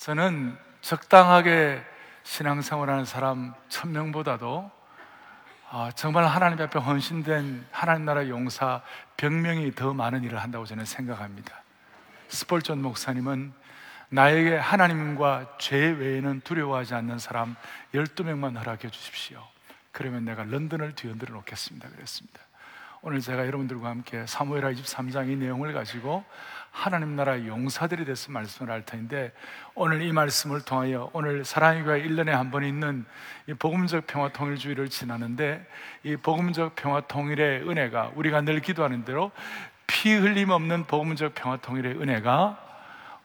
저는 적당하게 신앙생활하는 사람 천명보다도 아, 정말 하나님 앞에 헌신된 하나님 나라 용사 병명이 더 많은 일을 한다고 저는 생각합니다. 스폴존 목사님은 나에게 하나님과 죄 외에는 두려워하지 않는 사람 12명만 허락해 주십시오. 그러면 내가 런던을 뒤흔들어 놓겠습니다. 그랬습니다. 오늘 제가 여러분들과 함께 사무엘하 23장 이 내용을 가지고 하나님 나라 용사들이 돼서 말씀을 할 텐데 오늘 이 말씀을 통하여 오늘 사랑의 교회 1년에 한 번 있는 이 복음적 평화 통일주의를 지나는데 이 복음적 평화 통일의 은혜가 우리가 늘 기도하는 대로 피 흘림 없는 복음적 평화 통일의 은혜가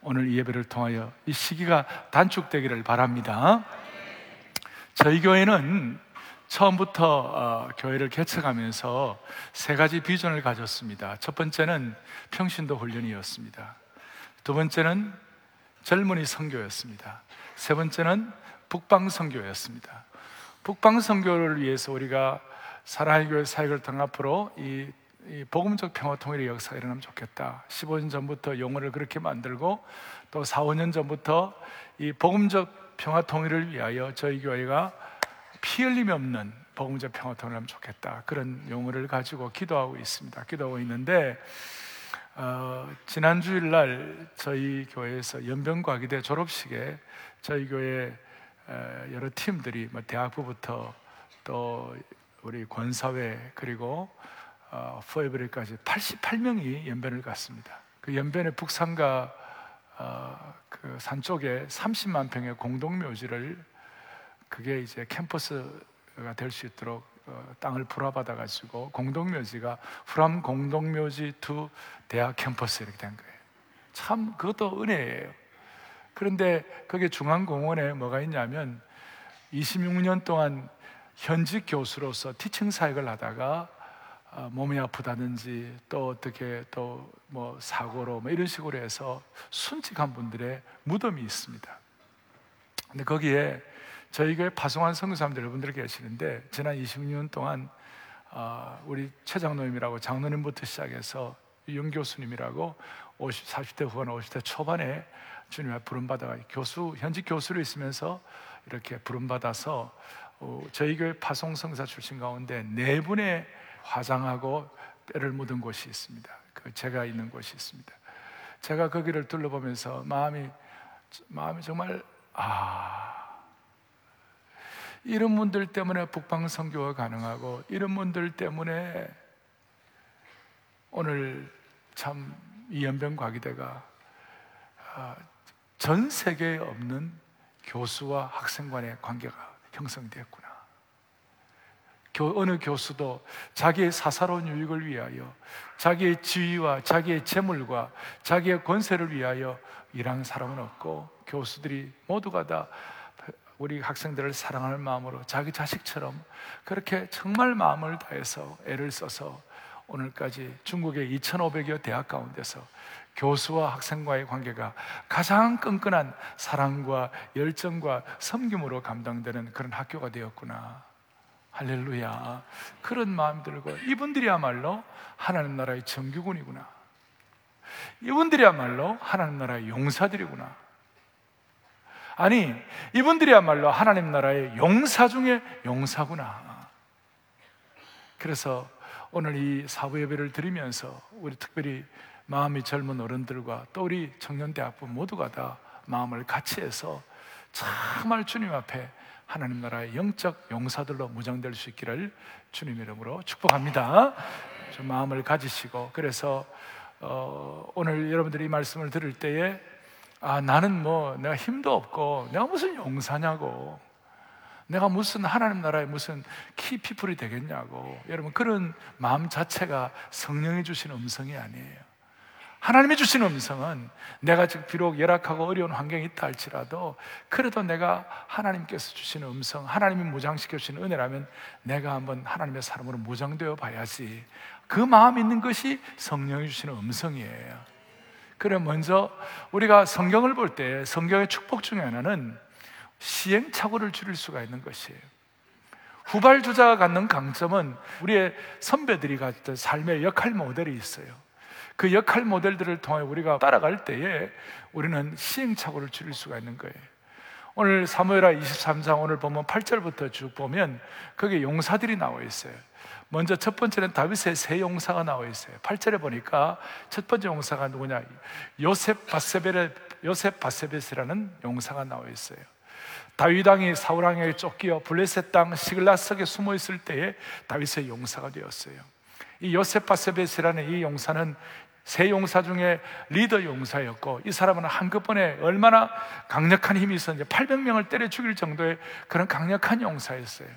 오늘 이 예배를 통하여 이 시기가 단축되기를 바랍니다. 저희 교회는 처음부터 어, 교회를 개척하면서 세 가지 비전을 가졌습니다. 첫 번째는 평신도 훈련이었습니다. 두 번째는 젊은이 선교였습니다. 세 번째는 북방 선교였습니다. 북방 선교를 위해서 우리가 사랑의 교회 사역을 통 앞으로 이, 이 복음적 평화 통일의 역사가 일어나면 좋겠다. 15년 전부터 용어를 그렇게 만들고 또 4, 5년 전부터 이 복음적 평화 통일을 위하여 저희 교회가 피 흘림이 없는 복음적 평화통을 하면 좋겠다. 그런 용어를 가지고 기도하고 있습니다. 기도하고 있는데 어, 지난 주일날 저희 교회에서 연변과기대 졸업식에 저희 교회 에, 여러 팀들이 뭐 대학부부터 또 우리 권사회 그리고 어, 포에브리까지 88명이 연변을 갔습니다. 그 연변의 북산과 어, 그산 쪽에 30만 평의 공동묘지를 그게 이제 캠퍼스가 될 수 있도록 어, 땅을 불하받아 가지고 공동묘지가 from 공동묘지 to 대학 캠퍼스 이렇게 된 거예요. 참 그것도 은혜예요. 그런데 거기 중앙공원에 뭐가 있냐면 26년 동안 현직 교수로서 teaching 사역을 하다가 어, 몸이 아프다든지 또 어떻게 또 뭐 사고로 뭐 이런 식으로 해서 순직한 분들의 무덤이 있습니다. 근데 거기에 저희 교회 파송한 성교사님들 여러분들 계시는데 지난 26년 동안 어, 우리 최 장로님이라고 장로님부터 시작해서 윤 교수님이라고 50, 40대 후반, 50대 초반에 주님의 부름받아 교수, 현직 교수로 있으면서 이렇게 부름받아서 어, 저희 교회 파송 성사 출신 가운데 네 분의 화장하고 뼈를 묻은 곳이 있습니다. 그 제가 있는 곳이 있습니다. 제가 거기를 둘러보면서 마음이 마음이 정말 아 이런 분들 때문에 북방 선교가 가능하고 이런 분들 때문에 오늘 참 이연병 과기대가 아, 전 세계에 없는 교수와 학생 간의 관계가 형성되었구나. 어느 교수도 자기의 사사로운 유익을 위하여 자기의 지위와 자기의 재물과 자기의 권세를 위하여 일하는 사람은 없고 교수들이 모두가 다 우리 학생들을 사랑하는 마음으로 자기 자식처럼 그렇게 정말 마음을 다해서 애를 써서 오늘까지 중국의 2,500여 대학 가운데서 교수와 학생과의 관계가 가장 끈끈한 사랑과 열정과 섬김으로 감당되는 그런 학교가 되었구나. 할렐루야. 그런 마음 들고 이분들이야말로 하나님 나라의 정규군이구나. 이분들이야말로 하나님 나라의 용사들이구나. 아니, 이분들이야말로 하나님 나라의 용사 중에 용사구나. 그래서 오늘 이 사부 예배를 드리면서 우리 특별히 마음이 젊은 어른들과 또 우리 청년대학부 모두가 다 마음을 같이 해서 정말 주님 앞에 하나님 나라의 영적 용사들로 무장될 수 있기를 주님 이름으로 축복합니다. 좀 마음을 가지시고 그래서 어, 오늘 여러분들이 이 말씀을 들을 때에 아, 나는 뭐 내가 힘도 없고 내가 무슨 용사냐고. 내가 무슨 하나님 나라의 무슨 키피플이 되겠냐고. 여러분 그런 마음 자체가 성령이 주신 음성이 아니에요. 하나님이 주신 음성은 내가 지금 비록 열악하고 어려운 환경이 있다 할지라도 그래도 내가 하나님께서 주시는 음성, 하나님이 무장시켜 주시는 은혜라면 내가 한번 하나님의 사람으로 무장되어 봐야지. 그 마음 있는 것이 성령이 주시는 음성이에요. 그래 먼저 우리가 성경을 볼 때 성경의 축복 중에 하나는 시행착오를 줄일 수가 있는 것이에요. 후발주자가 갖는 강점은 우리의 선배들이 가졌던 삶의 역할 모델이 있어요. 그 역할 모델들을 통해 우리가 따라갈 때에 우리는 시행착오를 줄일 수가 있는 거예요. 오늘 사무엘하 23장 오늘 보면 8절부터 쭉 보면 거기에 용사들이 나와 있어요. 먼저 첫 번째는 다윗의 세 용사가 나와 있어요. 8절에 보니까 첫 번째 용사가 누구냐? 요셉 바세베 요셉 바세베스라는 용사가 나와 있어요. 다윗 왕이 사울 왕에게 쫓겨 블레셋 땅 시글라스에 숨어 있을 때에 다윗의 용사가 되었어요. 이 요셉 바세베스라는 이 용사는 세 용사 중에 리더 용사였고 이 사람은 한꺼번에 얼마나 강력한 힘이 있었는지 800명을 때려 죽일 정도의 그런 강력한 용사였어요.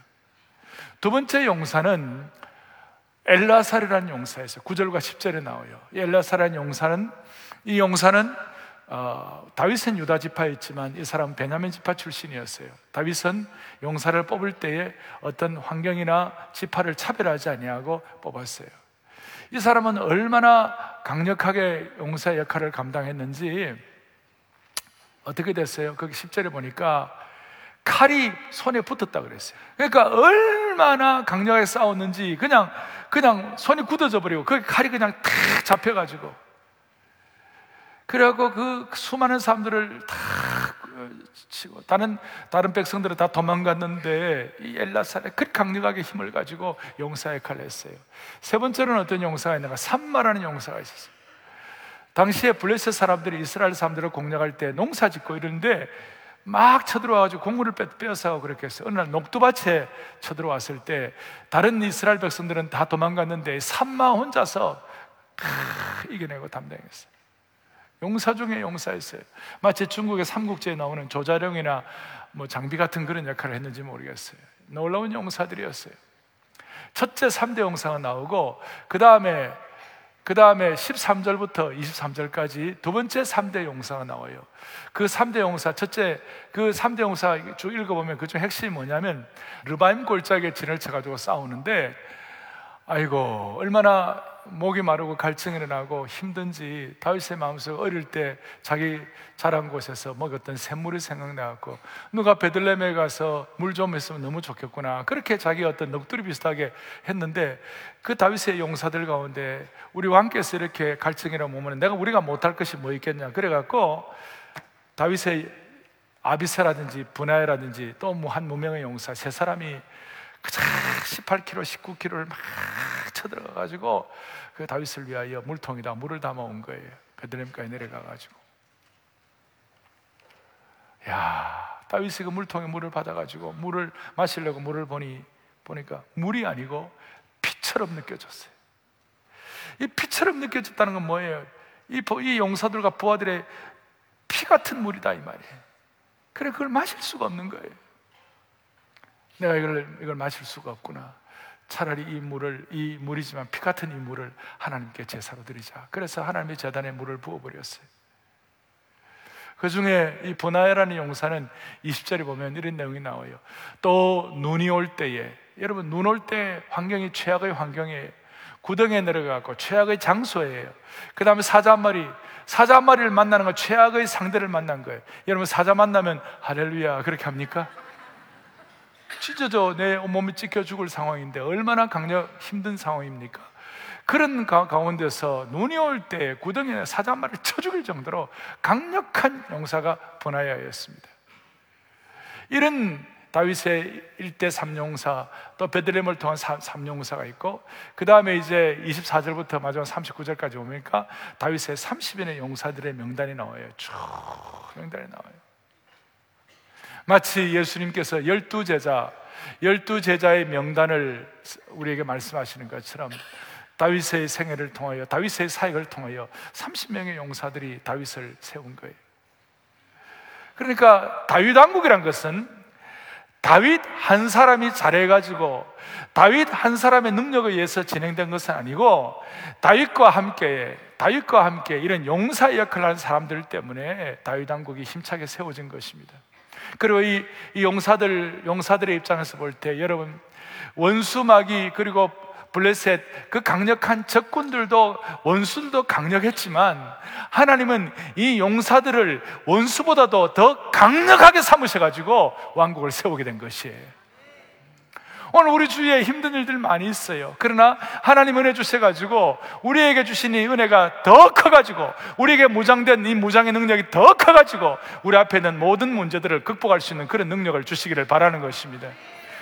두 번째 용사는 엘라사르라는 용사였어요. 9절과 10절에 나와요. 엘라사라는 용사는 이 용사는 어, 다윗은 유다 지파였지만 이 사람은 베냐민 지파 출신이었어요. 다윗은 용사를 뽑을 때에 어떤 환경이나 지파를 차별하지 아니하고 뽑았어요. 이 사람은 얼마나 강력하게 용사 역할을 감당했는지 어떻게 됐어요? 거기 10절에 보니까 칼이 손에 붙었다 그랬어요. 그러니까 얼마나 강력하게 싸웠는지 그냥 그냥 손이 굳어져 버리고 그 칼이 그냥 탁 잡혀 가지고 그래갖고 그 수많은 사람들을 다 치고 다른 다른 백성들은 다 도망갔는데 이 엘라살에 그 강력하게 힘을 가지고 용사 역할을 했어요. 세 번째로는 어떤 용사가 있는가? 산마라는 용사가 있었어요. 당시에 블레셋 사람들이 이스라엘 사람들을 공략할 때 농사 짓고 이러는데 막 쳐들어와가지고 곡물을 빼앗아가고 그렇게 했어요. 어느 날 녹두밭에 쳐들어왔을 때 다른 이스라엘 백성들은 다 도망갔는데 산마 혼자서 크, 이겨내고 담당했어요. 용사 중에 용사였어요. 마치 중국의 삼국지에 나오는 조자룡이나 뭐 장비 같은 그런 역할을 했는지 모르겠어요. 놀라운 용사들이었어요. 첫째 3대 용사가 나오고 그 다음에 그 다음에 13절부터 23절까지 두 번째 3대 용사가 나와요. 그 3대 용사, 첫째, 그 3대 용사 쭉 읽어보면 그중 핵심이 뭐냐면, 르바임 골짜기에 진을 쳐가지고 싸우는데, 아이고, 얼마나 목이 마르고 갈증이 일어나고 힘든지 다윗의 마음속 어릴 때 자기 자란 곳에서 먹었던 샘물이 생각나고 누가 베들레헴에 가서 물 좀 했으면 너무 좋겠구나. 그렇게 자기 어떤 넋두리 비슷하게 했는데 그 다윗의 용사들 가운데 우리 왕께서 이렇게 갈증이라 몸은 내가 우리가 못할 것이 뭐 있겠냐. 그래갖고 다윗의 아비세라든지 분하야라든지 또뭐한 무명의 용사 세 사람이 그저 18kg, 19kg를 막 쳐들어가 가지고 그 다윗을 위하여 물통에다 물을 담아 온 거예요. 베들레헴까지 내려가 가지고. 야, 다윗이 그 물통에 물을 받아 가지고 물을 마시려고 물을 보니 보니까 물이 아니고 피처럼 느껴졌어요. 이 피처럼 느껴졌다는 건 뭐예요? 이, 이 용사들과 부하들의 피 같은 물이다 이 말이에요. 그래 그걸 마실 수가 없는 거예요. 내가 이걸 이걸 마실 수가 없구나. 차라리 이 물을 이 물이지만 피 같은 이 물을 하나님께 제사로 드리자. 그래서 하나님의 재단에 물을 부어 버렸어요. 그 중에 이 보나야라는 용사는 20절에 보면 이런 내용이 나와요. 또 눈이 올 때에 여러분 눈 올 때 환경이 최악의 환경이에요. 구덩이에 내려가고 최악의 장소예요. 그 다음에 사자 한 마리, 사자 한 마리를 만나는 건 최악의 상대를 만난 거예요. 여러분 사자 만나면 할렐루야 그렇게 합니까? 찢어져 내 온몸이 찢겨 죽을 상황인데 얼마나 강력 힘든 상황입니까? 그런 가운데서 눈이 올 때 구덩이에 사자 한 마리를 쳐 죽일 정도로 강력한 용사가 분하야였습니다. 이런 다윗의 1대 3용사, 또 베들레헴을 통한 3 용사가 있고, 그 다음에 이제 24절부터 마지막 39절까지 오니까 다윗의 30인의 용사들의 명단이 나와요. 쭉 명단이 나와요. 마치 예수님께서 열두 제자, 열두 제자의 명단을 우리에게 말씀하시는 것처럼 다윗의 생애를 통하여, 다윗의 사역을 통하여 30명의 용사들이 다윗을 세운 거예요. 그러니까 다윗 왕국이란 것은 다윗 한 사람이 잘해가지고 다윗 한 사람의 능력에 의해서 진행된 것은 아니고 다윗과 함께 다윗과 함께 이런 용사 역할을 하는 사람들 때문에 다윗 왕국이 힘차게 세워진 것입니다. 그리고 이, 이 용사들, 용사들의 입장에서 볼 때 여러분, 원수막이 그리고 블레셋 그 강력한 적군들도 원수들도 강력했지만 하나님은 이 용사들을 원수보다도 더 강력하게 삼으셔 가지고 왕국을 세우게 된 것이에요. 오늘 우리 주위에 힘든 일들 많이 있어요. 그러나 하나님 은혜 주셔가지고 우리에게 주신 이 은혜가 더 커가지고 우리에게 무장된 이 무장의 능력이 더 커가지고 우리 앞에 있는 모든 문제들을 극복할 수 있는 그런 능력을 주시기를 바라는 것입니다.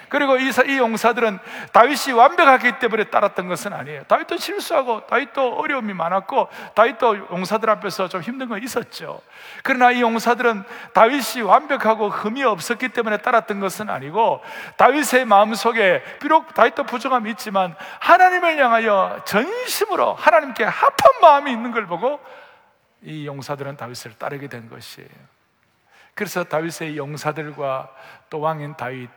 그리고 이, 이 용사들은 다윗이 완벽하기 때문에 따랐던 것은 아니에요. 다윗도 실수하고 다윗도 어려움이 많았고 다윗도 용사들 앞에서 좀 힘든 건 있었죠. 그러나 이 용사들은 다윗이 완벽하고 흠이 없었기 때문에 따랐던 것은 아니고 다윗의 마음속에 비록 다윗도 부족함이 있지만 하나님을 향하여 전심으로 하나님께 합한 마음이 있는 걸 보고 이 용사들은 다윗을 따르게 된 것이에요. 그래서 다윗의 용사들과 또 왕인 다윗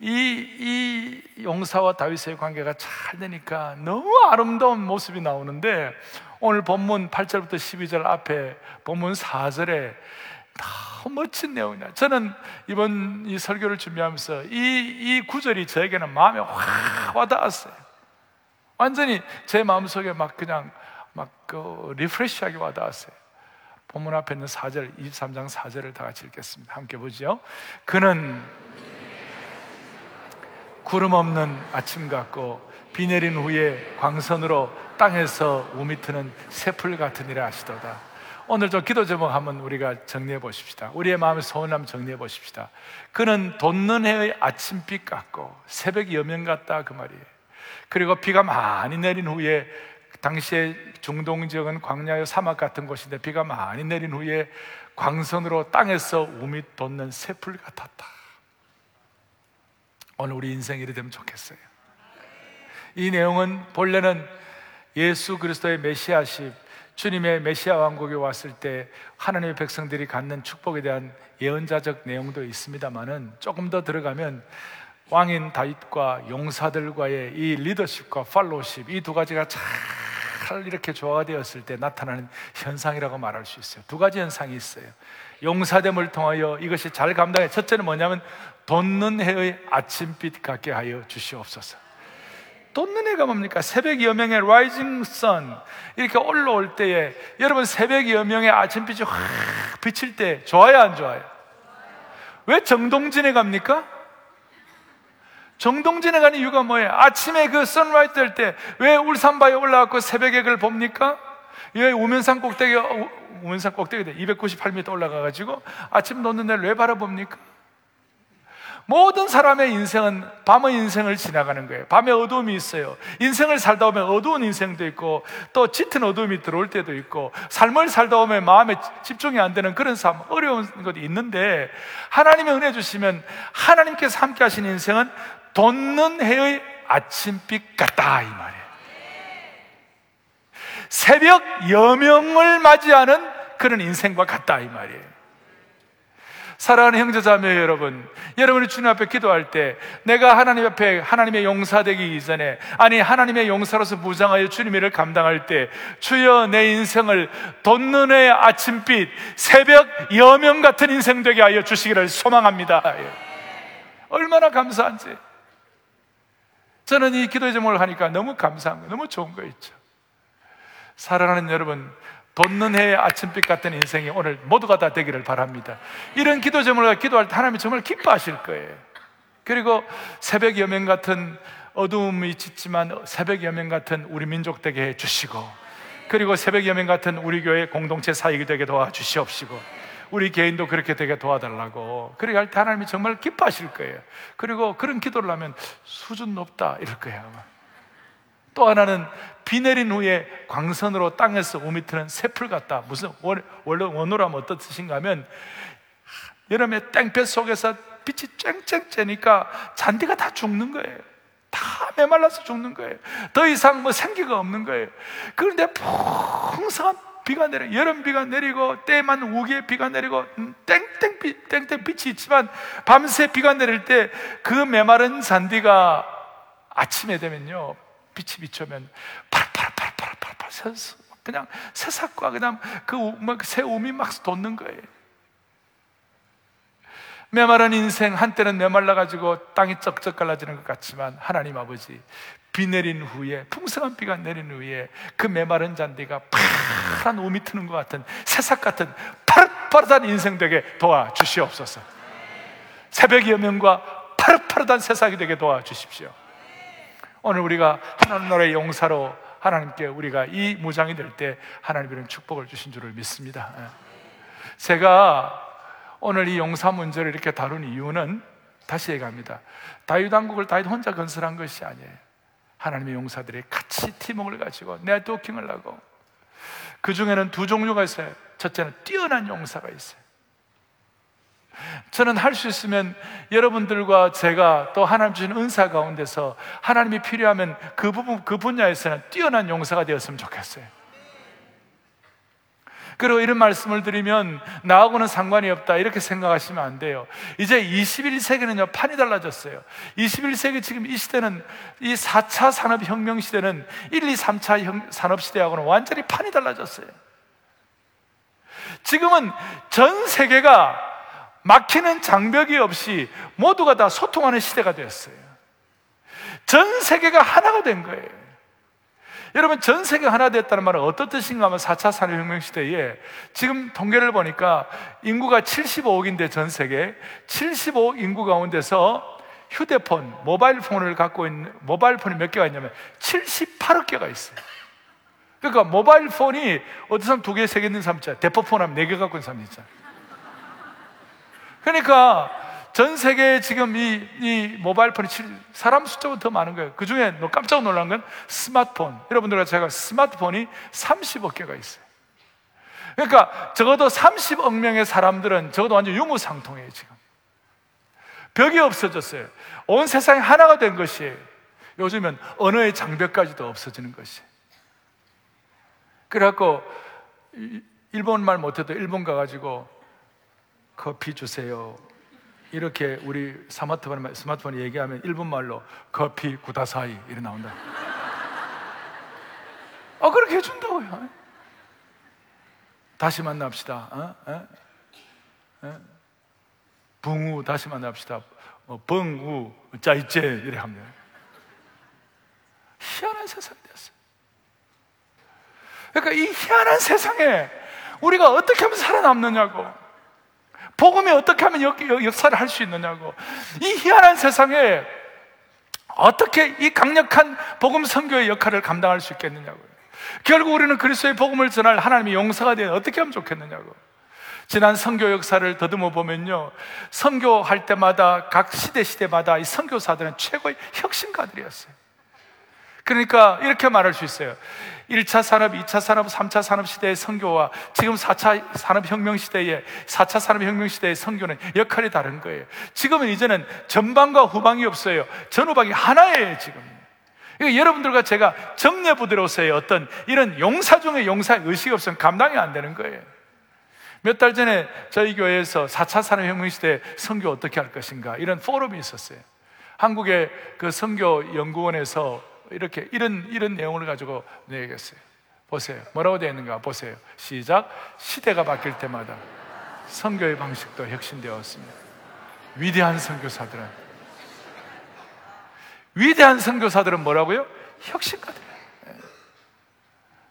이, 이 용사와 다윗의 관계가 잘 되니까 너무 아름다운 모습이 나오는데 오늘 본문 8절부터 12절 앞에 본문 4절에 너무 멋진 내용이다. 저는 이번 이 설교를 준비하면서 이, 이 구절이 저에게는 마음에 확 와닿았어요. 완전히 제 마음속에 막 그냥 막 그 리프레시하게 와닿았어요. 본문 앞에 있는 4절, 23장 4절을 다 같이 읽겠습니다. 함께 보죠. 그는 구름 없는 아침 같고 비 내린 후에 광선으로 땅에서 우미 트는 새풀 일을 하시도다. 오늘 좀 기도 제목 한번 우리가 정리해 보십시다. 우리의 마음의 소원 한번 정리해 보십시다. 그는 돋는 해의 아침빛 같고 새벽 여명 같다 그 말이에요. 그리고 비가 많이 내린 후에 당시에 중동 지역은 광야의 사막 같은 곳인데 비가 많이 내린 후에 광선으로 땅에서 우미 돋는 새풀 같았다. 오늘 우리 인생이 이래 되면 좋겠어요. 이 내용은 본래는 예수 그리스도의 메시아십, 주님의 메시아 왕국에 왔을 때 하나님의 백성들이 갖는 축복에 대한 예언자적 내용도 있습니다만은 조금 더 들어가면 왕인 다윗과 용사들과의 이 리더십과 팔로우십 이 두 가지가 잘 이렇게 조화되었을 때 나타나는 현상이라고 말할 수 있어요. 두 가지 현상이 있어요. 용사됨을 통하여 이것이 잘 감당해. 첫째는 뭐냐면 돋는 해의 아침빛 같게 하여 주시옵소서. 돋는 해가 뭡니까? 새벽 여명의 rising sun 이렇게 올라올 때에 여러분 새벽 여명의 아침빛이 확 비칠 때 좋아요 안 좋아요? 왜 정동진에 갑니까? 정동진에 가는 이유가 뭐예요? 아침에 그 sunrise 될 때 왜 울산바위에 올라가고 새벽에 그걸 봅니까? 왜 우면산 꼭대기 우면산 꼭대기 298m 올라가가지고 아침 놓는 데를 왜 바라봅니까? 모든 사람의 인생은 밤의 인생을 지나가는 거예요. 밤에 어두움이 있어요. 인생을 살다 보면 어두운 인생도 있고 또 짙은 어두움이 들어올 때도 있고 삶을 살다 보면 마음에 집중이 안 되는 그런 삶, 어려운 것도 있는데 하나님의 은혜 주시면 하나님께서 함께 하신 인생은 돋는 해의 아침빛 같다 이 말이에요. 새벽 여명을 맞이하는 그런 인생과 같다 이 말이에요. 사랑하는 형제자매 여러분, 여러분이 주님 앞에 기도할 때 내가 하나님 앞에 하나님의 용사 되기 이전에 아니 하나님의 용사로서 무장하여 주님의 일을 감당할 때 주여 내 인생을 돋는 의 아침빛 새벽 여명 같은 인생 되게 하여 주시기를 소망합니다. 예. 얼마나 감사한지. 저는 이 기도 제목을 하니까 너무 감사한 거, 너무 좋은 거 있죠. 사랑하는 여러분, 돋는 해의 아침빛 같은 인생이 오늘 모두가 다 되기를 바랍니다. 이런 기도 제목을 기도할 때 하나님이 정말 기뻐하실 거예요. 그리고 새벽 여명 같은 어두움이 짙지만 새벽 여명 같은 우리 민족 되게 해 주시고 그리고 새벽 여명 같은 우리 교회 공동체 사역이 되게 도와주시옵시고 우리 개인도 그렇게 되게 도와달라고 그렇게 할 때 하나님이 정말 기뻐하실 거예요. 그리고 그런 기도를 하면 수준 높다 이럴 거예요. 또 하나는 비 내린 후에 광선으로 땅에서 우미트는 새풀 같다. 무슨 원래 원어로 하면 어떤 뜻인가 하면 여름에 땡볕 속에서 빛이 쨍쨍 쬐니까 잔디가 다 죽는 거예요. 다 메말라서 죽는 거예요. 더 이상 뭐 생기가 없는 거예요. 그런데 풍성한 비가 내려 여름 비가 내리고 때만 우기에 비가 내리고 음, 땡땡 빛 땡땡 빛이 있지만 밤새 비가 내릴 때 그 메마른 잔디가 아침에 되면요 빛이 비추면 파라파라파라파라파라 그냥 새싹과 그냥 그새 움이 막 돋는 거예요. 메마른 인생 한때는 메말라 가지고 땅이 쩍쩍 갈라지는 것 같지만 하나님 아버지 비 내린 후에 풍성한 비가 내린 후에 그 메마른 잔디가 파란 우미 트는 것 같은 새싹 같은 파릇파릇한 인생 되게 도와주시옵소서. 새벽 여명과 파릇파릇한 세상이 되게 도와주십시오. 오늘 우리가 하나님 나라의 용사로 하나님께 우리가 이 무장이 될 때 하나님 이런 축복을 주신 줄을 믿습니다. 예. 제가 오늘 이 용사 문제를 이렇게 다룬 이유는 다시 얘기합니다. 다윗 왕국을 다윗 혼자 건설한 것이 아니에요. 하나님의 용사들이 같이 팀워크를 가지고 네트워킹을 하고 그 중에는 두 종류가 있어요. 첫째는 뛰어난 용사가 있어요. 저는 할 수 있으면 여러분들과 제가 또 하나님 주신 은사 가운데서 하나님이 필요하면 그 부분, 그 분야에서는 뛰어난 용사가 되었으면 좋겠어요. 그리고 이런 말씀을 드리면 나하고는 상관이 없다 이렇게 생각하시면 안 돼요. 이제 21세기는요 판이 달라졌어요. 21세기 지금 이 시대는 이 4차 산업 혁명 시대는 1, 2, 3차 산업 시대하고는 완전히 판이 달라졌어요. 지금은 전 세계가 막히는 장벽이 없이 모두가 다 소통하는 시대가 되었어요. 전 세계가 하나가 된 거예요. 여러분, 전 세계 하나 됐다는 말은 어떤 뜻인가 하면 4차 산업혁명 시대에 지금 통계를 보니까 인구가 75억인데 전 세계 75억 인구 가운데서 휴대폰, 모바일 폰을 갖고 있는, 모바일 폰이 몇 개가 있냐면 78억 개가 있어요. 그러니까 모바일 폰이 사람 두 개, 세 개 있는 사람 있잖아요. 대포폰 하면 네 개 갖고 있는 사람 있잖아요. 그러니까 전 세계에 지금 이, 이 모바일 폰이 사람 숫자가 더 많은 거예요. 그 중에 깜짝 놀란 건 스마트폰. 여러분들과 제가 스마트폰이 30억 개가 있어요. 그러니까 적어도 30억 명의 사람들은 적어도 완전 유무상통해요, 지금. 벽이 없어졌어요. 온 세상이 하나가 된 것이에요. 요즘은 언어의 장벽까지도 없어지는 것이에요. 그래갖고, 일본 말 못해도 일본 가가지고 커피 주세요. 이렇게 우리 스마트폰, 스마트폰에 얘기하면 일본 말로 커피 구다사이 이렇게 나온다. 어, 그렇게 해준다고요. 다시 만납시다. 어? 어? 어? 붕우 다시 만납시다. 어, 벙우 짜이째 이래 합니다. 희한한 세상이 됐어요. 그러니까 이 희한한 세상에 우리가 어떻게 하면 살아남느냐고. 복음이 어떻게 하면 역, 역사를 할 수 있느냐고. 이 희한한 세상에 어떻게 이 강력한 복음 선교의 역할을 감당할 수 있겠느냐고요. 결국 우리는 그리스도의 복음을 전할 하나님의 용사가 되어 어떻게 하면 좋겠느냐고. 지난 선교 역사를 더듬어 보면요. 선교할 때마다 각 시대 시대마다 이 선교사들은 최고의 혁신가들이었어요. 그러니까 이렇게 말할 수 있어요. 1차 산업, 2차 산업, 3차 산업 시대의 선교와 지금 4차 산업혁명 시대의 4차 산업혁명 시대의 선교는 역할이 다른 거예요. 지금은 이제는 전방과 후방이 없어요. 전후방이 하나예요, 지금. 그러니까 여러분들과 제가 정례부대로서의 어떤 이런 용사 중의 용사 의식이 없으면 감당이 안 되는 거예요. 몇 달 전에 저희 교회에서 4차 산업혁명 시대 선교 어떻게 할 것인가 이런 포럼이 있었어요. 한국의 그 선교 연구원에서 이렇게 이런 이런 내용을 가지고 내겠어요. 보세요. 뭐라고 되어 있는가 보세요. 시작. 시대가 바뀔 때마다 선교의 방식도 혁신되었습니다. 위대한 선교사들은 위대한 선교사들은 뭐라고요? 혁신가들.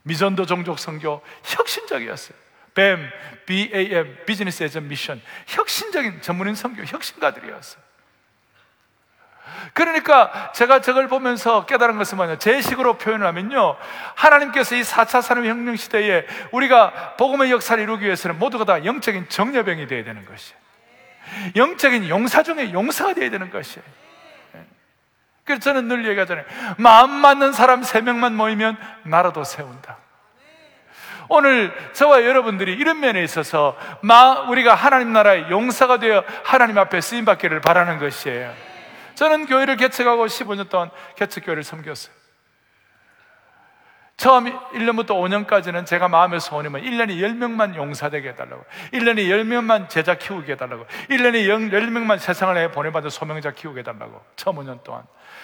미전도 종족 선교 혁신적이었어요. BAM, BAM, 비즈니스 에전 미션 혁신적인 전문인 선교 혁신가들이었어요. 그러니까 제가 저걸 보면서 깨달은 것은 뭐냐. 제 식으로 표현을 하면요. 하나님께서 이 4차 산업혁명 시대에 우리가 복음의 역사를 이루기 위해서는 모두가 다 영적인 정려병이 되어야 되는 것이에요. 영적인 용사 중에 용사가 되어야 되는 것이에요. 예. 그래서 저는 늘 얘기하잖아요. 마음 맞는 사람 3명만 모이면 나라도 세운다. 오늘 저와 여러분들이 이런 면에 있어서 우리가 하나님 나라의 용사가 되어 하나님 앞에 쓰임받기를 바라는 것이에요. 저는 교회를 개척하고 15년 동안 개척교회를 섬겼어요. 처음 1년부터 5년까지는 제가 마음의 소원이면 1년에 10명만 용사되게 해달라고. 1년에 10명만 제자 키우게 해달라고. 1년에 10명만 세상을 보내받은 소명자 키우게 해달라고. 처음 5년 동안.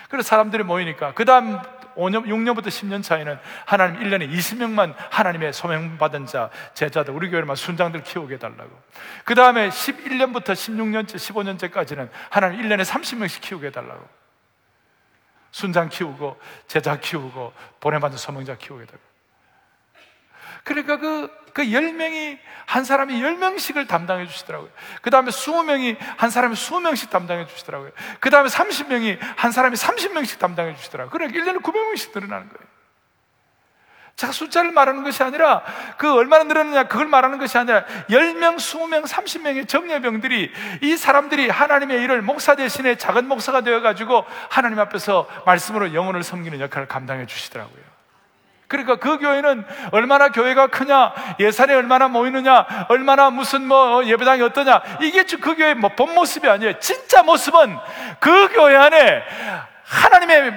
그래서 사람들이 모이니까 그 다음 5년, 6년부터 10년 차이는 하나님 1년에 20명만 하나님의 소명받은 자, 제자들, 우리 교회만 순장들 키우게 해달라고. 그 다음에 11년부터 16년째, 15년째까지는 하나님 1년에 30명씩 키우게 해달라고. 순장 키우고, 제자 키우고, 보내받은 소명자 키우게 해달라고. 그러니까 그, 그 10명이 한 사람이 10명씩을 담당해 주시더라고요. 그 다음에 20명이 한 사람이 20명씩 담당해 주시더라고요. 그 다음에 30명이 한 사람이 30명씩 담당해 주시더라고요. 그러니까 1년에 900명씩 늘어나는 거예요. 자, 숫자를 말하는 것이 아니라 그 얼마나 늘었느냐 그걸 말하는 것이 아니라 10명, 20명, 30명의 정예병들이 이 사람들이 하나님의 일을 목사 대신에 작은 목사가 되어 가지고 하나님 앞에서 말씀으로 영혼을 섬기는 역할을 감당해 주시더라고요. 그러니까 그 교회는 얼마나 교회가 크냐, 예산이 얼마나 모이느냐, 얼마나 무슨 뭐 예배당이 어떠냐, 이게 그 교회의 뭐 본 모습이 아니에요. 진짜 모습은 그 교회 안에 하나님의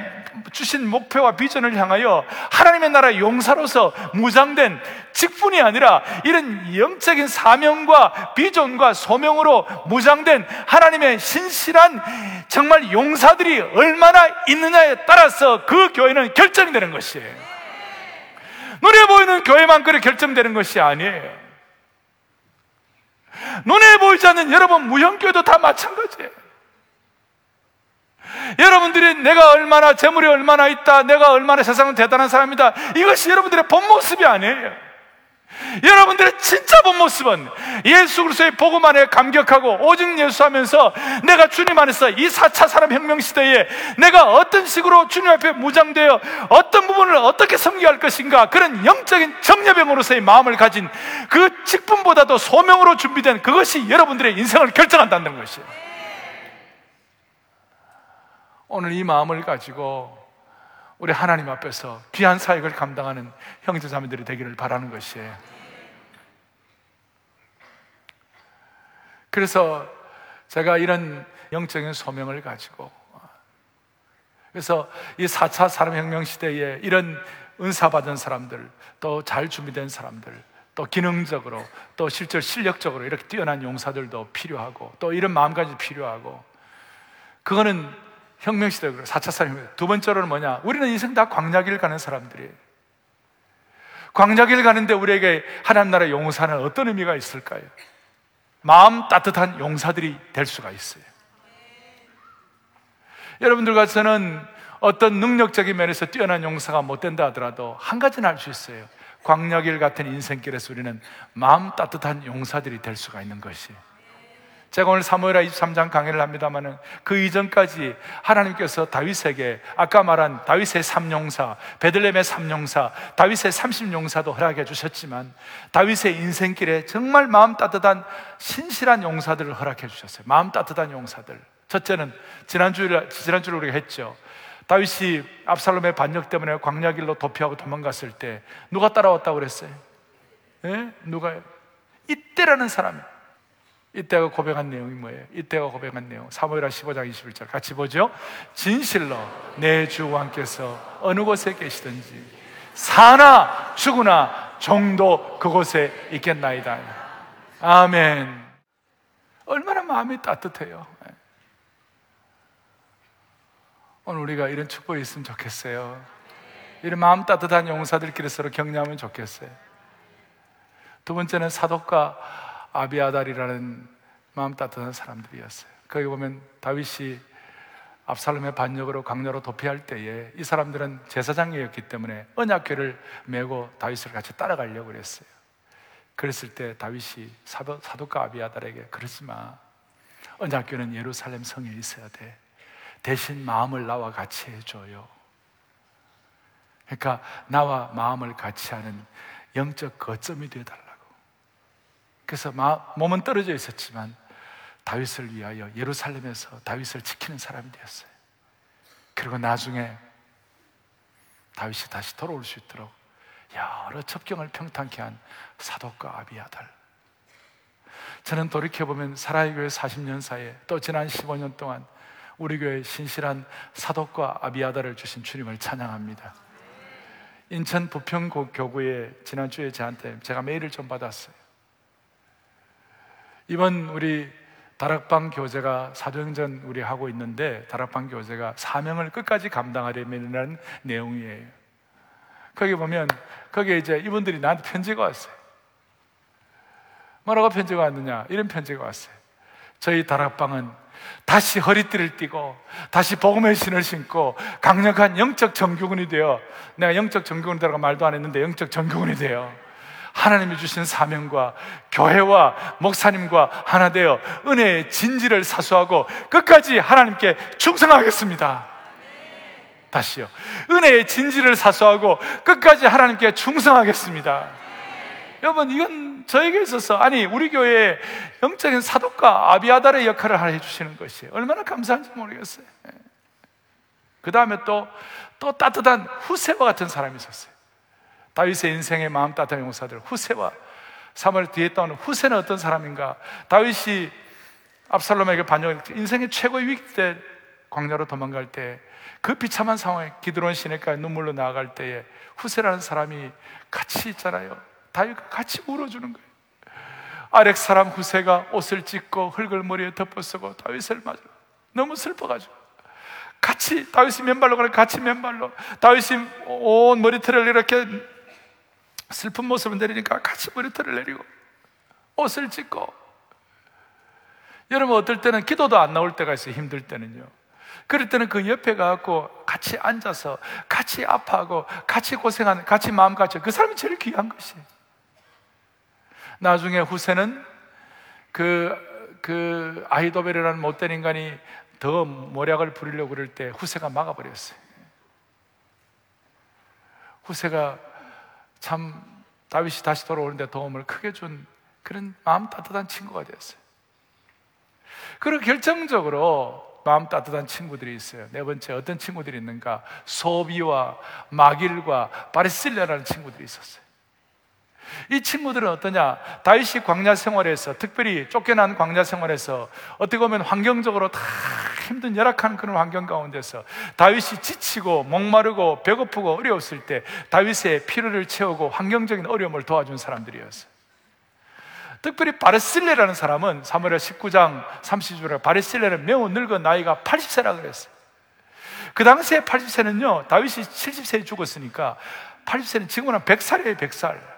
주신 목표와 비전을 향하여 하나님의 나라 용사로서 무장된 직분이 아니라 이런 영적인 사명과 비전과 소명으로 무장된 하나님의 신실한 정말 용사들이 얼마나 있느냐에 따라서 그 교회는 결정이 되는 것이에요. 눈에 보이는 교회만 그래 결정되는 것이 아니에요. 눈에 보이지 않는 여러분 무형교회도 다 마찬가지예요. 여러분들이 내가 얼마나 재물이 얼마나 있다, 내가 얼마나 세상은 대단한 사람이다. 이것이 여러분들의 본 모습이 아니에요. 여러분들의 진짜 본 모습은 예수 그리스도의 복음 안에 감격하고 오직 예수 하면서 내가 주님 안에서 이 4차 산업 혁명 시대에 내가 어떤 식으로 주님 앞에 무장되어 어떤 부분을 어떻게 섬겨할 것인가 그런 영적인 정예병으로서의 마음을 가진 그 직분보다도 소명으로 준비된 그것이 여러분들의 인생을 결정한다는 것이에요. 오늘 이 마음을 가지고 우리 하나님 앞에서 귀한 사역을 감당하는 형제자매들이 되기를 바라는 것이에요. 그래서 제가 이런 영적인 소명을 가지고 그래서 이 4차 산업혁명 시대에 이런 은사 받은 사람들, 또 잘 준비된 사람들, 또 기능적으로, 또 실제 실력적으로 이렇게 뛰어난 용사들도 필요하고, 또 이런 마음가짐 필요하고, 그거는 혁명시대 그래 4차 산업혁명. 두 번째로는 뭐냐? 우리는 인생 다 광야길 가는 사람들이에요. 광야길 가는데 우리에게 하나님 나라 용사는 어떤 의미가 있을까요? 마음 따뜻한 용사들이 될 수가 있어요. 여러분들 같아서는 어떤 능력적인 면에서 뛰어난 용사가 못 된다 하더라도 한 가지는 알 수 있어요. 광야길 같은 인생길에서 우리는 마음 따뜻한 용사들이 될 수가 있는 것이에요. 제가 오늘 사무엘하 23장 강의를 합니다만은 그 이전까지 하나님께서 다윗에게 아까 말한 다윗의 삼용사, 베들렘의 삼용사, 다윗의 삼십용사도 허락해 주셨지만 다윗의 인생길에 정말 마음 따뜻한 신실한 용사들을 허락해 주셨어요. 마음 따뜻한 용사들. 첫째는 지난주에 지난주에 우리가 했죠. 다윗이 압살롬의 반역 때문에 광야길로 도피하고 도망갔을 때 누가 따라왔다고 그랬어요? 예? 누가 이때라는 사람이 이때가 고백한 내용이 뭐예요? 이때가 고백한 내용. 사무엘하 15장 21절 같이 보죠. 진실로 내 주왕께서 어느 곳에 계시든지 사나 죽으나 정도 그곳에 있겠나이다. 아멘. 얼마나 마음이 따뜻해요. 오늘 우리가 이런 축복이 있으면 좋겠어요. 이런 마음 따뜻한 용사들끼리 서로 격려하면 좋겠어요. 두 번째는 사독과 아비아달이라는 마음 따뜻한 사람들이었어요. 거기 보면 다윗이 압살롬의 반역으로 강렬로 도피할 때에 이 사람들은 제사장이었기 때문에 언약궤를 메고 다윗을 같이 따라가려고 그랬어요. 그랬을 때 다윗이 사도, 사도가 아비아달에게 그러지 마. 언약궤는 예루살렘 성에 있어야 돼. 대신 마음을 나와 같이 해줘요. 그러니까 나와 마음을 같이 하는 영적 거점이 되어달라. 그래서 몸은 떨어져 있었지만 다윗을 위하여 예루살렘에서 다윗을 지키는 사람이 되었어요. 그리고 나중에 다윗이 다시 돌아올 수 있도록 여러 첩경을 평탄케 한 사독과 아비아달. 저는 돌이켜보면 사라의 교회 40년 사이에 또 지난 15년 동안 우리 교회 신실한 사독과 아비아달을 주신 주님을 찬양합니다. 인천 부평 교구에 지난주에 저한테 제가 메일을 좀 받았어요. 이번 우리 다락방 교제가 사정전 우리 하고 있는데 다락방 교제가 사명을 끝까지 감당하려면 내용이에요. 거기 보면 거기에 이제 이분들이 나한테 편지가 왔어요. 뭐라고 편지가 왔느냐? 이런 편지가 왔어요. 저희 다락방은 다시 허리띠를 띠고 다시 복음의 신을 신고 강력한 영적 정규군이 되어 내가 영적 정규군이라고 말도 안 했는데 영적 정규군이 되어 하나님이 주신 사명과 교회와 목사님과 하나 되어 은혜의 진지를 사수하고 끝까지 하나님께 충성하겠습니다. 다시요. 은혜의 진지를 사수하고 끝까지 하나님께 충성하겠습니다. 여러분, 이건 저에게 있어서, 아니, 우리 교회에 영적인 사독과 아비아달의 역할을 해주시는 것이에요. 얼마나 감사한지 모르겠어요. 그 다음에 또, 또 따뜻한 후세와 같은 사람이 있었어요. 다윗의 인생의 마음 따뜻한 용사들, 후세와 3월 뒤에 떠오는 후세는 어떤 사람인가? 다윗이 압살롬에게 반역, 인생의 최고의 위기 때 광야로 도망갈 때 그 비참한 상황에 기드론 시내까지 눈물로 나아갈 때에 후세라는 사람이 같이 있잖아요. 다윗과 같이 울어주는 거예요. 아렉 사람 후세가 옷을 찢고 흙을 머리에 덮어쓰고 다윗을 맞아. 너무 슬퍼가지고. 같이, 다윗이 맨발로 가는 같이 맨발로. 다윗이 온 머리털을 이렇게 슬픈 모습을 내리니까 같이 머리털을 내리고 옷을 찢고. 여러분 어떨 때는 기도도 안 나올 때가 있어요 힘들 때는요. 그럴 때는 그 옆에 가고 같이 앉아서 같이 아파하고 같이 고생하는 같이 마음 같이 그 사람이 제일 귀한 것이. 나중에 후세는 그, 그 아이도벨이라는 못된 인간이 더 모략을 부리려고 그럴 때 후세가 막아버렸어요. 후세가 참 다윗이 다시 돌아오는데 도움을 크게 준 그런 마음 따뜻한 친구가 되었어요. 그리고 결정적으로 마음 따뜻한 친구들이 있어요. 네 번째 어떤 친구들이 있는가? 소비와 마길과 바리실레라는 친구들이 있었어요. 이 친구들은 어떠냐? 다윗이 광야 생활에서 특별히 쫓겨난 광야 생활에서 어떻게 보면 환경적으로 다 힘든 열악한 그런 환경 가운데서 다윗이 지치고 목마르고 배고프고 어려웠을 때 다윗의 필요를 채우고 환경적인 어려움을 도와준 사람들이었어요. 특별히 바르실레라는 사람은 사무엘 19장 30절에 바르실레는 매우 늙은 나이가 80세라 그랬어요. 그 당시에 80세는요, 다윗이 70세에 죽었으니까 80세는 지금은 100살이에요, 100살.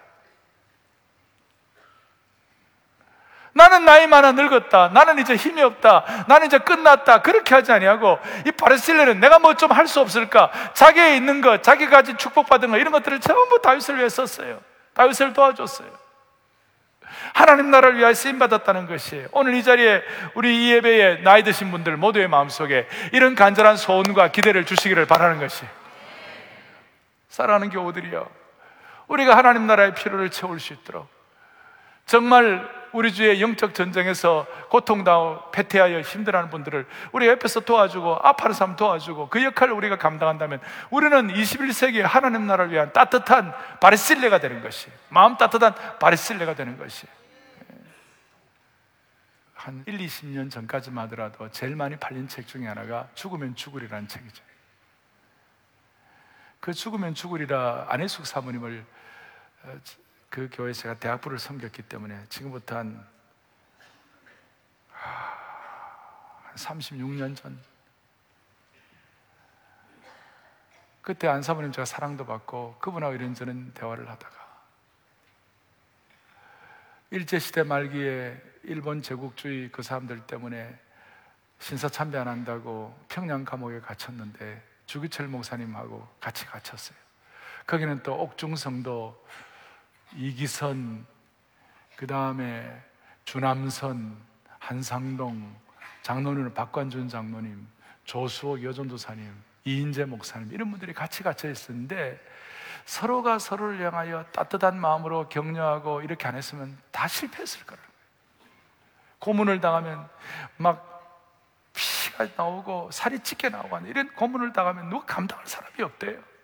나는 나이 많아 늙었다. 나는 이제 힘이 없다. 나는 이제 끝났다. 그렇게 하지 아니하고 이 바르실레는 내가 뭐 좀 할 수 없을까? 자기에 있는 것, 자기가 가진 축복받은 것 이런 것들을 전부 다윗을 위해 썼어요. 다윗을 도와줬어요. 하나님 나라를 위하여 쓰임 받았다는 것이에요. 오늘 이 자리에 우리 이 예배에 나이 드신 분들 모두의 마음속에 이런 간절한 소원과 기대를 주시기를 바라는 것이 사랑하는 교우들이여 우리가 하나님 나라의 필요를 채울 수 있도록 정말 우리 주의 영적 전쟁에서 고통당하고 패퇴하여 힘들어하는 분들을 우리 옆에서 도와주고 아파하는 사람 도와주고 그 역할을 우리가 감당한다면 우리는 21세기 하나님 나라를 위한 따뜻한 바리실레가 되는 것이 마음 따뜻한 바리실레가 되는 것이 한 1, 20년 전까지만 하더라도 제일 많이 팔린 책 중에 하나가 죽으면 죽으리라는 책이죠. 그 죽으면 죽으리라 안혜숙 사모님을 그 교회 제가 대학부를 섬겼기 때문에 지금부터 한, 한 36년 전 그때 안 사모님 제가 사랑도 받고 그분하고 이런저런 대화를 하다가 일제시대 말기에 일본 제국주의 그 사람들 때문에 신사 참배 안 한다고 평양 감옥에 갇혔는데 주기철 목사님하고 같이 갇혔어요. 거기는 또 옥중성도 이기선, 그 다음에 주남선, 한상동, 장로님은 박관준 장로님, 조수호 여전도사님, 이인재 목사님 이런 분들이 같이 갇혀 있었는데 서로가 서로를 향하여 따뜻한 마음으로 격려하고 이렇게 안 했으면 다 실패했을 거라는 거예요. 고문을 당하면 막 피가 나오고 살이 찢겨 나오고 이런 고문을 당하면 누가 감당할 사람이 없대요.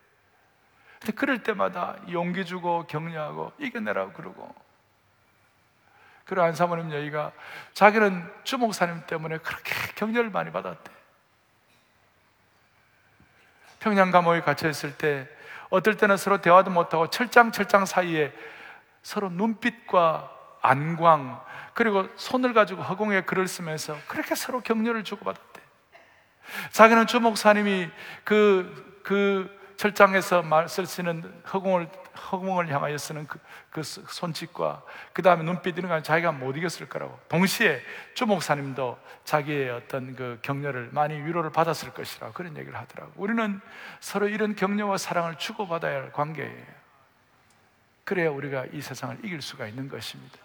근데 그럴 때마다 용기 주고 격려하고 이겨내라고 그러고 그리고 안사모님 여기가 자기는 주목사님 때문에 그렇게 격려를 많이 받았대. 평양 감옥에 갇혀 있을 때 어떨 때는 서로 대화도 못하고 철장 철장 사이에 서로 눈빛과 안광 그리고 손을 가지고 허공에 글을 쓰면서 그렇게 서로 격려를 주고받았대. 자기는 주목사님이 그, 그 철장에서 말쓸 쓰는 허공을, 허공을 향하여 쓰는 그, 그 손짓과 그 다음에 눈빛 이런 거 자기가 못 이겼을 거라고. 동시에 주 목사님도 자기의 어떤 그 격려를 많이 위로를 받았을 것이라고 그런 얘기를 하더라고. 우리는 서로 이런 격려와 사랑을 주고받아야 할 관계예요. 그래야 우리가 이 세상을 이길 수가 있는 것입니다.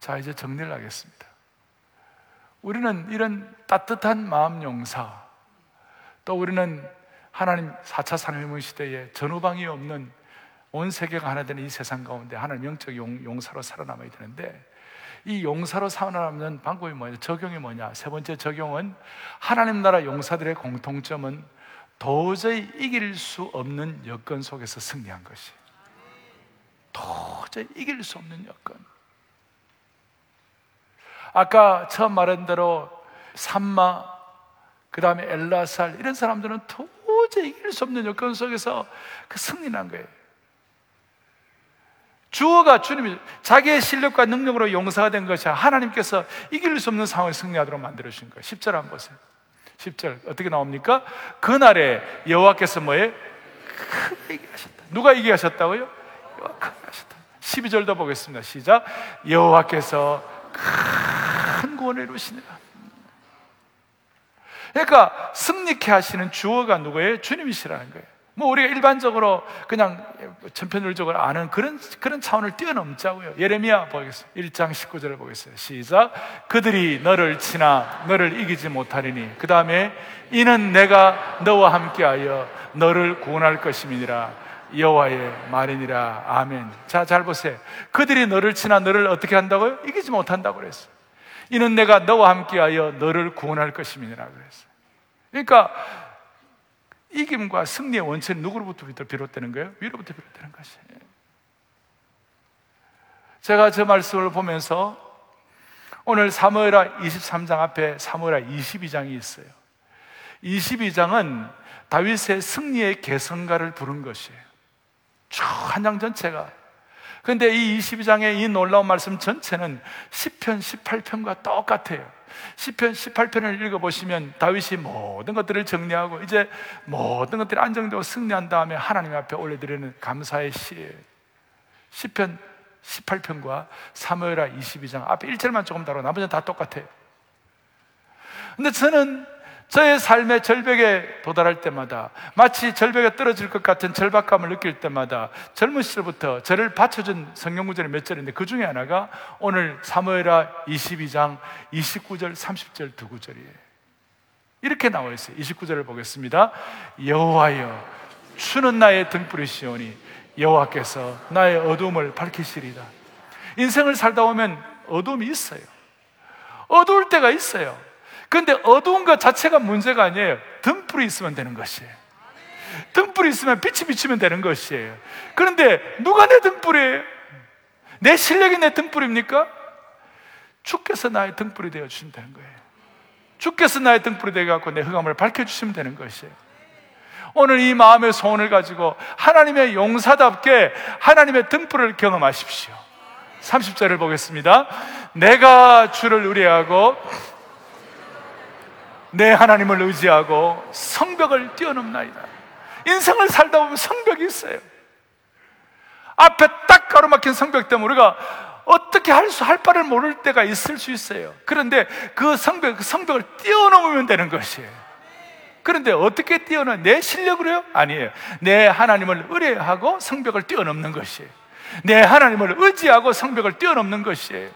자, 이제 정리를 하겠습니다. 우리는 이런 따뜻한 마음 용사, 또 우리는 하나님 4차 산업혁명 시대에 전후방이 없는 온 세계가 하나 되는 이 세상 가운데 하나님 영적 용, 사로 살아남아야 되는데 이 용사로 살아남는 방법이 뭐냐? 적용이 뭐냐? 세 번째 적용은 하나님 나라 용사들의 공통점은 도저히 이길 수 없는 여건 속에서 승리한 것이. 도저히 이길 수 없는 여건. 아까 처음 말한 대로 삼마, 그 다음에 엘라살, 이런 사람들은 도저히 이길 수 없는 여건 속에서 그 승리난 거예요. 주어가 주님이 자기의 실력과 능력으로 용사가 된 것이 하나님께서 이길 수 없는 상황을 승리하도록 만들어 주신 거예요. 10절 한번 보세요. 10절 어떻게 나옵니까? 그날에 여호와께서 뭐에 크게 얘기하셨다. 누가 얘기하셨다고요? 여호와 크게 하셨다. 12절도 보겠습니다. 시작. 여호와께서 큰 구원을 이루시니라. 그러니까 승리케 하시는 주어가 누구예요? 주님이시라는 거예요. 뭐 우리가 일반적으로 그냥 전편율적으로 아는 그런 그런 차원을 뛰어넘자고요. 예레미야 보겠습니다. 1장 19절을 보겠어요. 시작. 그들이 너를 치나 너를 이기지 못하리니 그 다음에 이는 내가 너와 함께하여 너를 구원할 것임이니라. 여호와의 말이니라. 아멘. 자, 잘 보세요. 그들이 너를 치나 너를 어떻게 한다고요? 이기지 못한다고 그랬어요. 이는 내가 너와 함께하여 너를 구원할 것임이니라 그랬어요. 그러니까 이김과 승리의 원천은 누구로부터 비롯되는 거예요? 위로부터 비롯되는 것이에요. 제가 저 말씀을 보면서 오늘 사무엘하 23장 앞에 사무엘하 22장이 있어요. 22장은 다윗의 승리의 개성가를 부른 것이에요. 한 장 전체가. 근데 이 22장의 이 놀라운 말씀 전체는 10편, 18편과 똑같아요. 10편, 18편을 읽어보시면 다윗이 모든 것들을 정리하고 이제 모든 것들이 안정되고 승리한 다음에 하나님 앞에 올려드리는 감사의 시예요. 10편, 18편과 사무엘하 22장 앞에 1절만 조금 다르고 나머지는 다 똑같아요. 근데 저는 저의 삶의 절벽에 도달할 때마다 마치 절벽에 떨어질 것 같은 절박감을 느낄 때마다 젊은 시절부터 저를 받쳐준 성경 구절이 몇 절인데 그 중에 하나가 오늘 사무엘하 22장 29절 30절 두 구절이에요. 이렇게 나와 있어요. 29절을 보겠습니다. 여호와여 추는 나의 등불이시오니 여호와께서 나의 어둠을 밝히시리다. 인생을 살다 보면 어둠이 있어요. 어두울 때가 있어요. 근데 어두운 것 자체가 문제가 아니에요. 등불이 있으면 되는 것이에요. 등불이 있으면 빛이 비치면 되는 것이에요. 그런데 누가 내 등불이에요? 내 실력이 내 등불입니까? 주께서 나의 등불이 되어 주시면 되는 거예요. 주께서 나의 등불이 되어 갖고 내 흑암을 밝혀 주시면 되는 것이에요. 오늘 이 마음의 소원을 가지고 하나님의 용사답게 하나님의 등불을 경험하십시오. 30절을 보겠습니다. 내가 주를 의뢰하고 내 하나님을 의지하고 성벽을 뛰어넘나이다. 인생을 살다 보면 성벽이 있어요. 앞에 딱 가로막힌 성벽 때문에 우리가 어떻게 할 수, 할 바를 모를 때가 있을 수 있어요. 그런데 그 성벽, 그 성벽을 뛰어넘으면 되는 것이에요. 그런데 어떻게 뛰어넘, 내 실력으로요? 아니에요. 내 하나님을 의뢰하고 성벽을 뛰어넘는 것이에요. 내 하나님을 의지하고 성벽을 뛰어넘는 것이에요.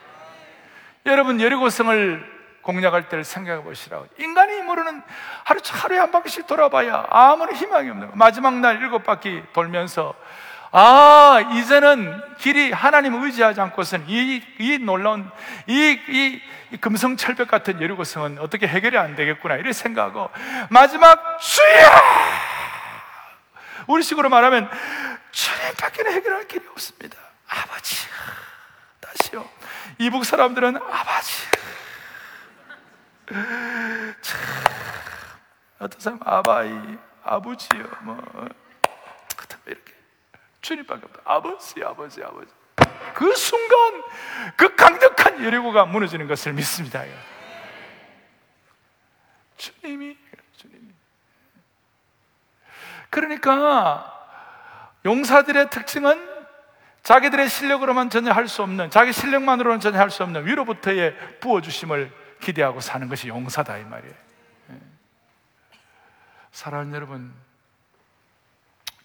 여러분, 여리고성을 공략할 때를 생각해 보시라고. 인간의 힘으로는 하루, 하루에 한 바퀴씩 돌아봐야 아무런 희망이 없는 거예요. 마지막 날 일곱 바퀴 돌면서 아, 이제는 길이 하나님 의지하지 않고서는 이, 이 놀라운, 이, 이, 이 금성철벽 같은 여리고성은 어떻게 해결이 안 되겠구나. 이렇게 생각하고, 마지막, 주야! 우리 식으로 말하면, 주님 밖에는 해결할 길이 없습니다. 아버지. 다시요. 이북 사람들은 아버지. 참, 어떤 사람 아바이, 아버지요, 뭐, 이렇게 주님밖에 없다. 아버지, 아버지, 아버지. 그 순간 그 강력한 여리고가 무너지는 것을 믿습니다. 주님이, 주님이. 그러니까 용사들의 특징은 자기들의 실력으로만 전혀 할 수 없는, 자기 실력만으로는 전혀 할 수 없는 위로부터의 부어주심을 기대하고 사는 것이 용사다 이 말이에요. 예. 사랑하는 여러분,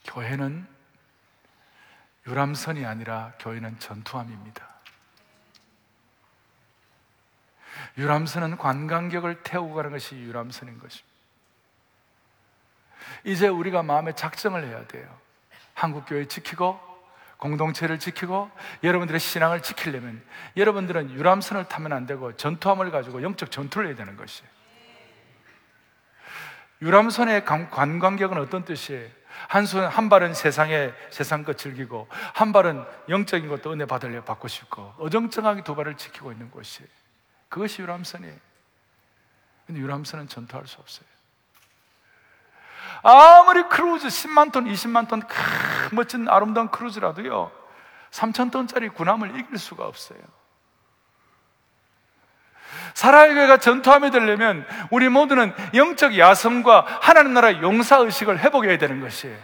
교회는 유람선이 아니라 교회는 전투함입니다. 유람선은 관광객을 태우고 가는 것이 유람선인 것입니다. 이제 우리가 마음에 작정을 해야 돼요. 한국교회 지키고 공동체를 지키고 여러분들의 신앙을 지키려면 여러분들은 유람선을 타면 안 되고 전투함을 가지고 영적 전투를 해야 되는 것이에요. 유람선의 관광객은 어떤 뜻이에요? 한, 손, 한 발은 세상에 세상 것 즐기고 한 발은 영적인 것도 은혜 받으려 받고 싶고 어정쩡하게 두 발을 지키고 있는 곳이에요. 그것이 유람선이에요. 근데 유람선은 전투할 수 없어요. 아무리 크루즈 10만 톤, 20만 톤, 크, 멋진 아름다운 크루즈라도요, 3천 톤짜리 군함을 이길 수가 없어요. 사라의 교회가 전투함이 되려면 우리 모두는 영적 야성과 하나님 나라 용사 의식을 회복해야 되는 것이에요.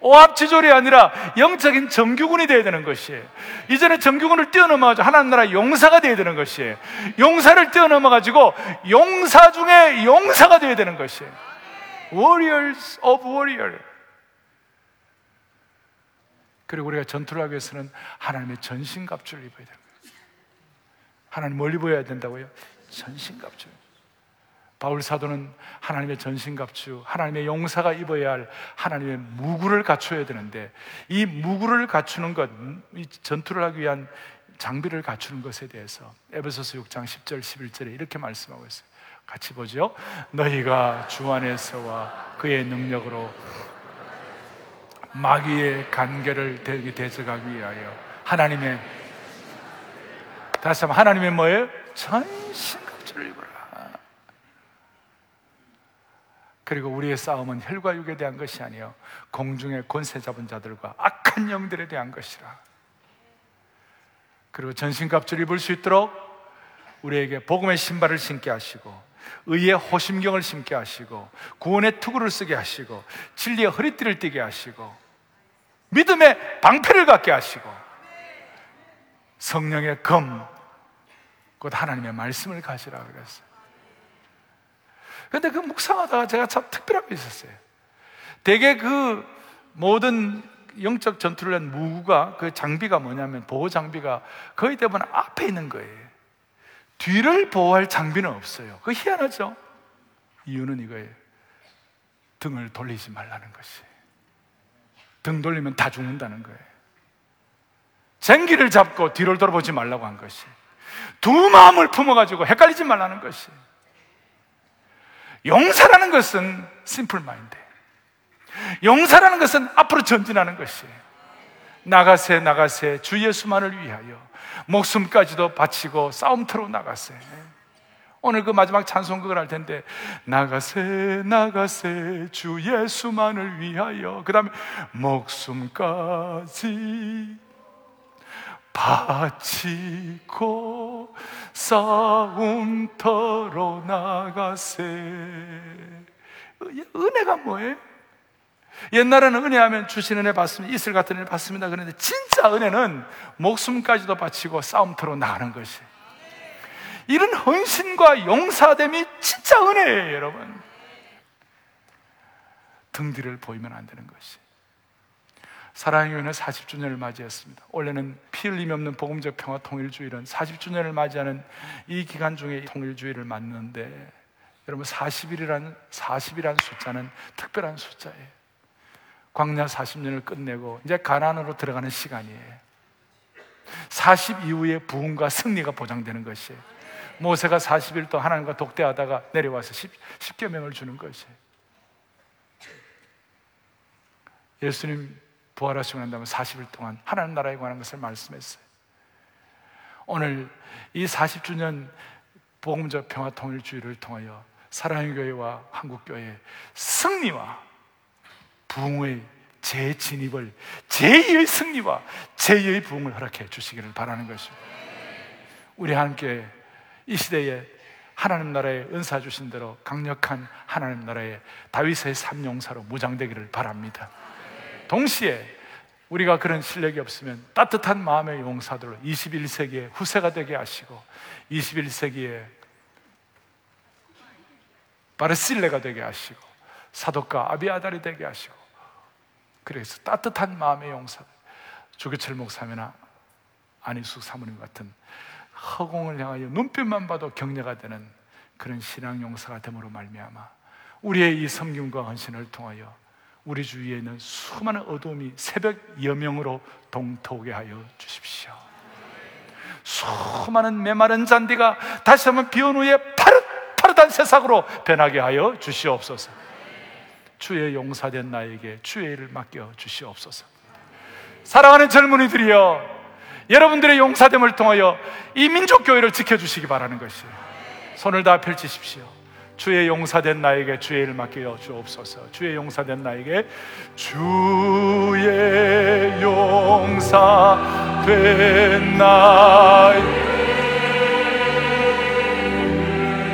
오합지졸이 아니라 영적인 정규군이 되어야 되는 것이에요. 이전에 정규군을 뛰어넘어가지고 하나님 나라 용사가 되어야 되는 것이에요. 용사를 뛰어넘어가지고 용사 중에 용사가 되어야 되는 것이에요. Warriors of warrior. 그리고 우리가 전투를 하기 위해서는 하나님의 전신갑주를 입어야 됩니다. 하나님 뭘 입어야 된다고요? 전신갑주. 바울 사도는 하나님의 전신갑주, 하나님의 용사가 입어야 할 하나님의 무구를 갖춰야 되는데 이 무구를 갖추는 것, 이 전투를 하기 위한 장비를 갖추는 것에 대해서 에베소서 6장 10절 11절에 이렇게 말씀하고 있어요. 같이 보죠. 너희가 주 안에서와 그의 능력으로 마귀의 간계를 대적하기 위하여 하나님의 다시 한번 하나님의 뭐예요? 전신 갑주를 입어라. 그리고 우리의 싸움은 혈과 육에 대한 것이 아니요 공중의 권세 잡은 자들과 악한 영들에 대한 것이라. 그리고 전신 갑주를 입을 수 있도록 우리에게 복음의 신발을 신게 하시고 의의 호심경을 심게 하시고 구원의 투구를 쓰게 하시고 진리의 허리띠를 띠게 하시고 믿음의 방패를 갖게 하시고 성령의 검, 곧 하나님의 말씀을 가지라 그랬어요. 근데 그 묵상하다가 제가 참 특별한 게 있었어요. 대개 그 모든 영적 전투를 한 무구가 그 장비가 뭐냐면 보호 장비가 거의 대부분 앞에 있는 거예요. 뒤를 보호할 장비는 없어요. 그 희한하죠? 이유는 이거예요. 등을 돌리지 말라는 것이. 등 돌리면 다 죽는다는 거예요. 쟁기를 잡고 뒤를 돌아보지 말라고 한 것이. 두 마음을 품어가지고 헷갈리지 말라는 것이. 용사라는 것은 심플 마인드. 용사라는 것은 앞으로 전진하는 것이에요. 나가세, 나가세, 주 예수만을 위하여 목숨까지도 바치고 싸움터로 나가세. 오늘 그 마지막 찬송극을 할 텐데 나가세 나가세 주 예수만을 위하여 그 다음에 목숨까지 바치고 싸움터로 나가세 은혜가 뭐예요? 옛날에는 은혜하면 주신 은혜 받습니다. 이슬 같은 은혜 받습니다. 그런데 진짜 은혜는 목숨까지도 바치고 싸움터로 나가는 것이. 이런 헌신과 용사됨이 진짜 은혜예요 여러분. 등 뒤를 보이면 안 되는 것이. 사랑의 교회는 40주년을 맞이했습니다. 원래는 피 흘림 없는 복음적 평화 통일주일은 40주년을 맞이하는 이 기간 중에 통일주일을 맞는데 여러분 40일이라는 40이라는 숫자는 특별한 숫자예요. 광야 40년을 끝내고 이제 가난으로 들어가는 시간이에요. 40 이후에 부흥과 승리가 보장되는 것이에요. 모세가 40일 동안 하나님과 독대하다가 내려와서 10, 10개 명을 주는 것이에요. 예수님 부활하시고 난 다음에 40일 동안 하나님 나라에 관한 것을 말씀했어요. 오늘 이 40주년 복음적 평화 통일 주의를 통하여 사랑의 교회와 한국 교회의 승리와 부흥의 재진입을 제2의 승리와 제2의 부흥을 허락해 주시기를 바라는 것입니다. 우리 함께 이 시대에 하나님 나라의 은사 주신 대로 강력한 하나님 나라의 다윗의 삼용사로 무장되기를 바랍니다. 동시에 우리가 그런 실력이 없으면 따뜻한 마음의 용사들로 21세기의 후세가 되게 하시고 21세기에 바르실레가 되게 하시고 사독과 아비아달이 되게 하시고 그래서 따뜻한 마음의 용사 조교철 목사님이나 안희숙 사모님 같은 허공을 향하여 눈빛만 봐도 격려가 되는 그런 신앙 용사가 됨으로 말미암아 우리의 이 섬김과 헌신을 통하여 우리 주위에 있는 수많은 어둠이 새벽 여명으로 동토게 하여 주십시오. 수많은 메마른 잔디가 다시 한번 비온 후에 파릇파릇한 새싹으로 변하게 하여 주시옵소서. 주의 용사된 나에게 주의 일을 맡겨 주시옵소서. 사랑하는 젊은이들이여, 여러분들의 용사됨을 통하여 이 민족 교회를 지켜 주시기 바라는 것이에요. 손을 다 펼치십시오. 주의 용사된 나에게 주의 일 맡겨 주옵소서. 주의 용사된 나에게 주의 용사된 나에게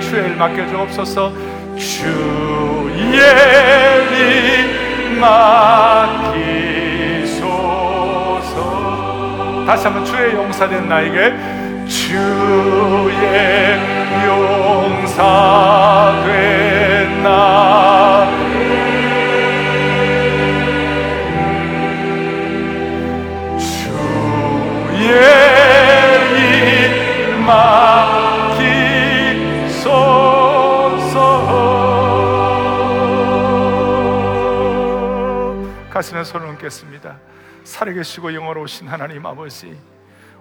주의 일 맡겨 주옵소서. 주의 일 맡기소서. 다시 한번 주의 용사된 나에게 주 얹겠습니다 살아계시고 영원로우신 하나님 아버지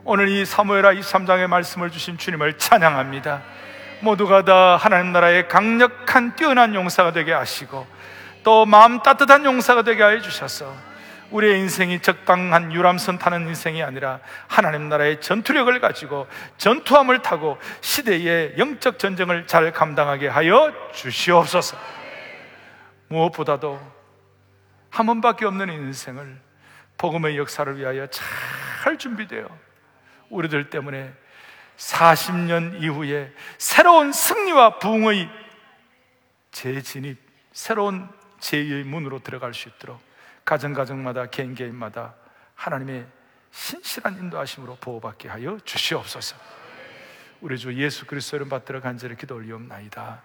오늘 이 사무엘하 23장의 말씀을 주신 주님을 찬양합니다. 모두가 다 하나님 나라의 강력한 뛰어난 용사가 되게 하시고 또 마음 따뜻한 용사가 되게 하여 주셔서 우리의 인생이 적당한 유람선 타는 인생이 아니라 하나님 나라의 전투력을 가지고 전투함을 타고 시대의 영적 전쟁을 잘 감당하게 하여 주시옵소서. 무엇보다도 한 번밖에 없는 인생을 복음의 역사를 위하여 잘 준비되어 우리들 때문에 40년 이후에 새로운 승리와 부흥의 재진입, 새로운 제의 문으로 들어갈 수 있도록 가정가정마다 개인 개인마다 하나님의 신실한 인도하심으로 보호받게 하여 주시옵소서. 우리 주 예수 그리스도 이름 받들어 간절히 기도 올리옵나이다.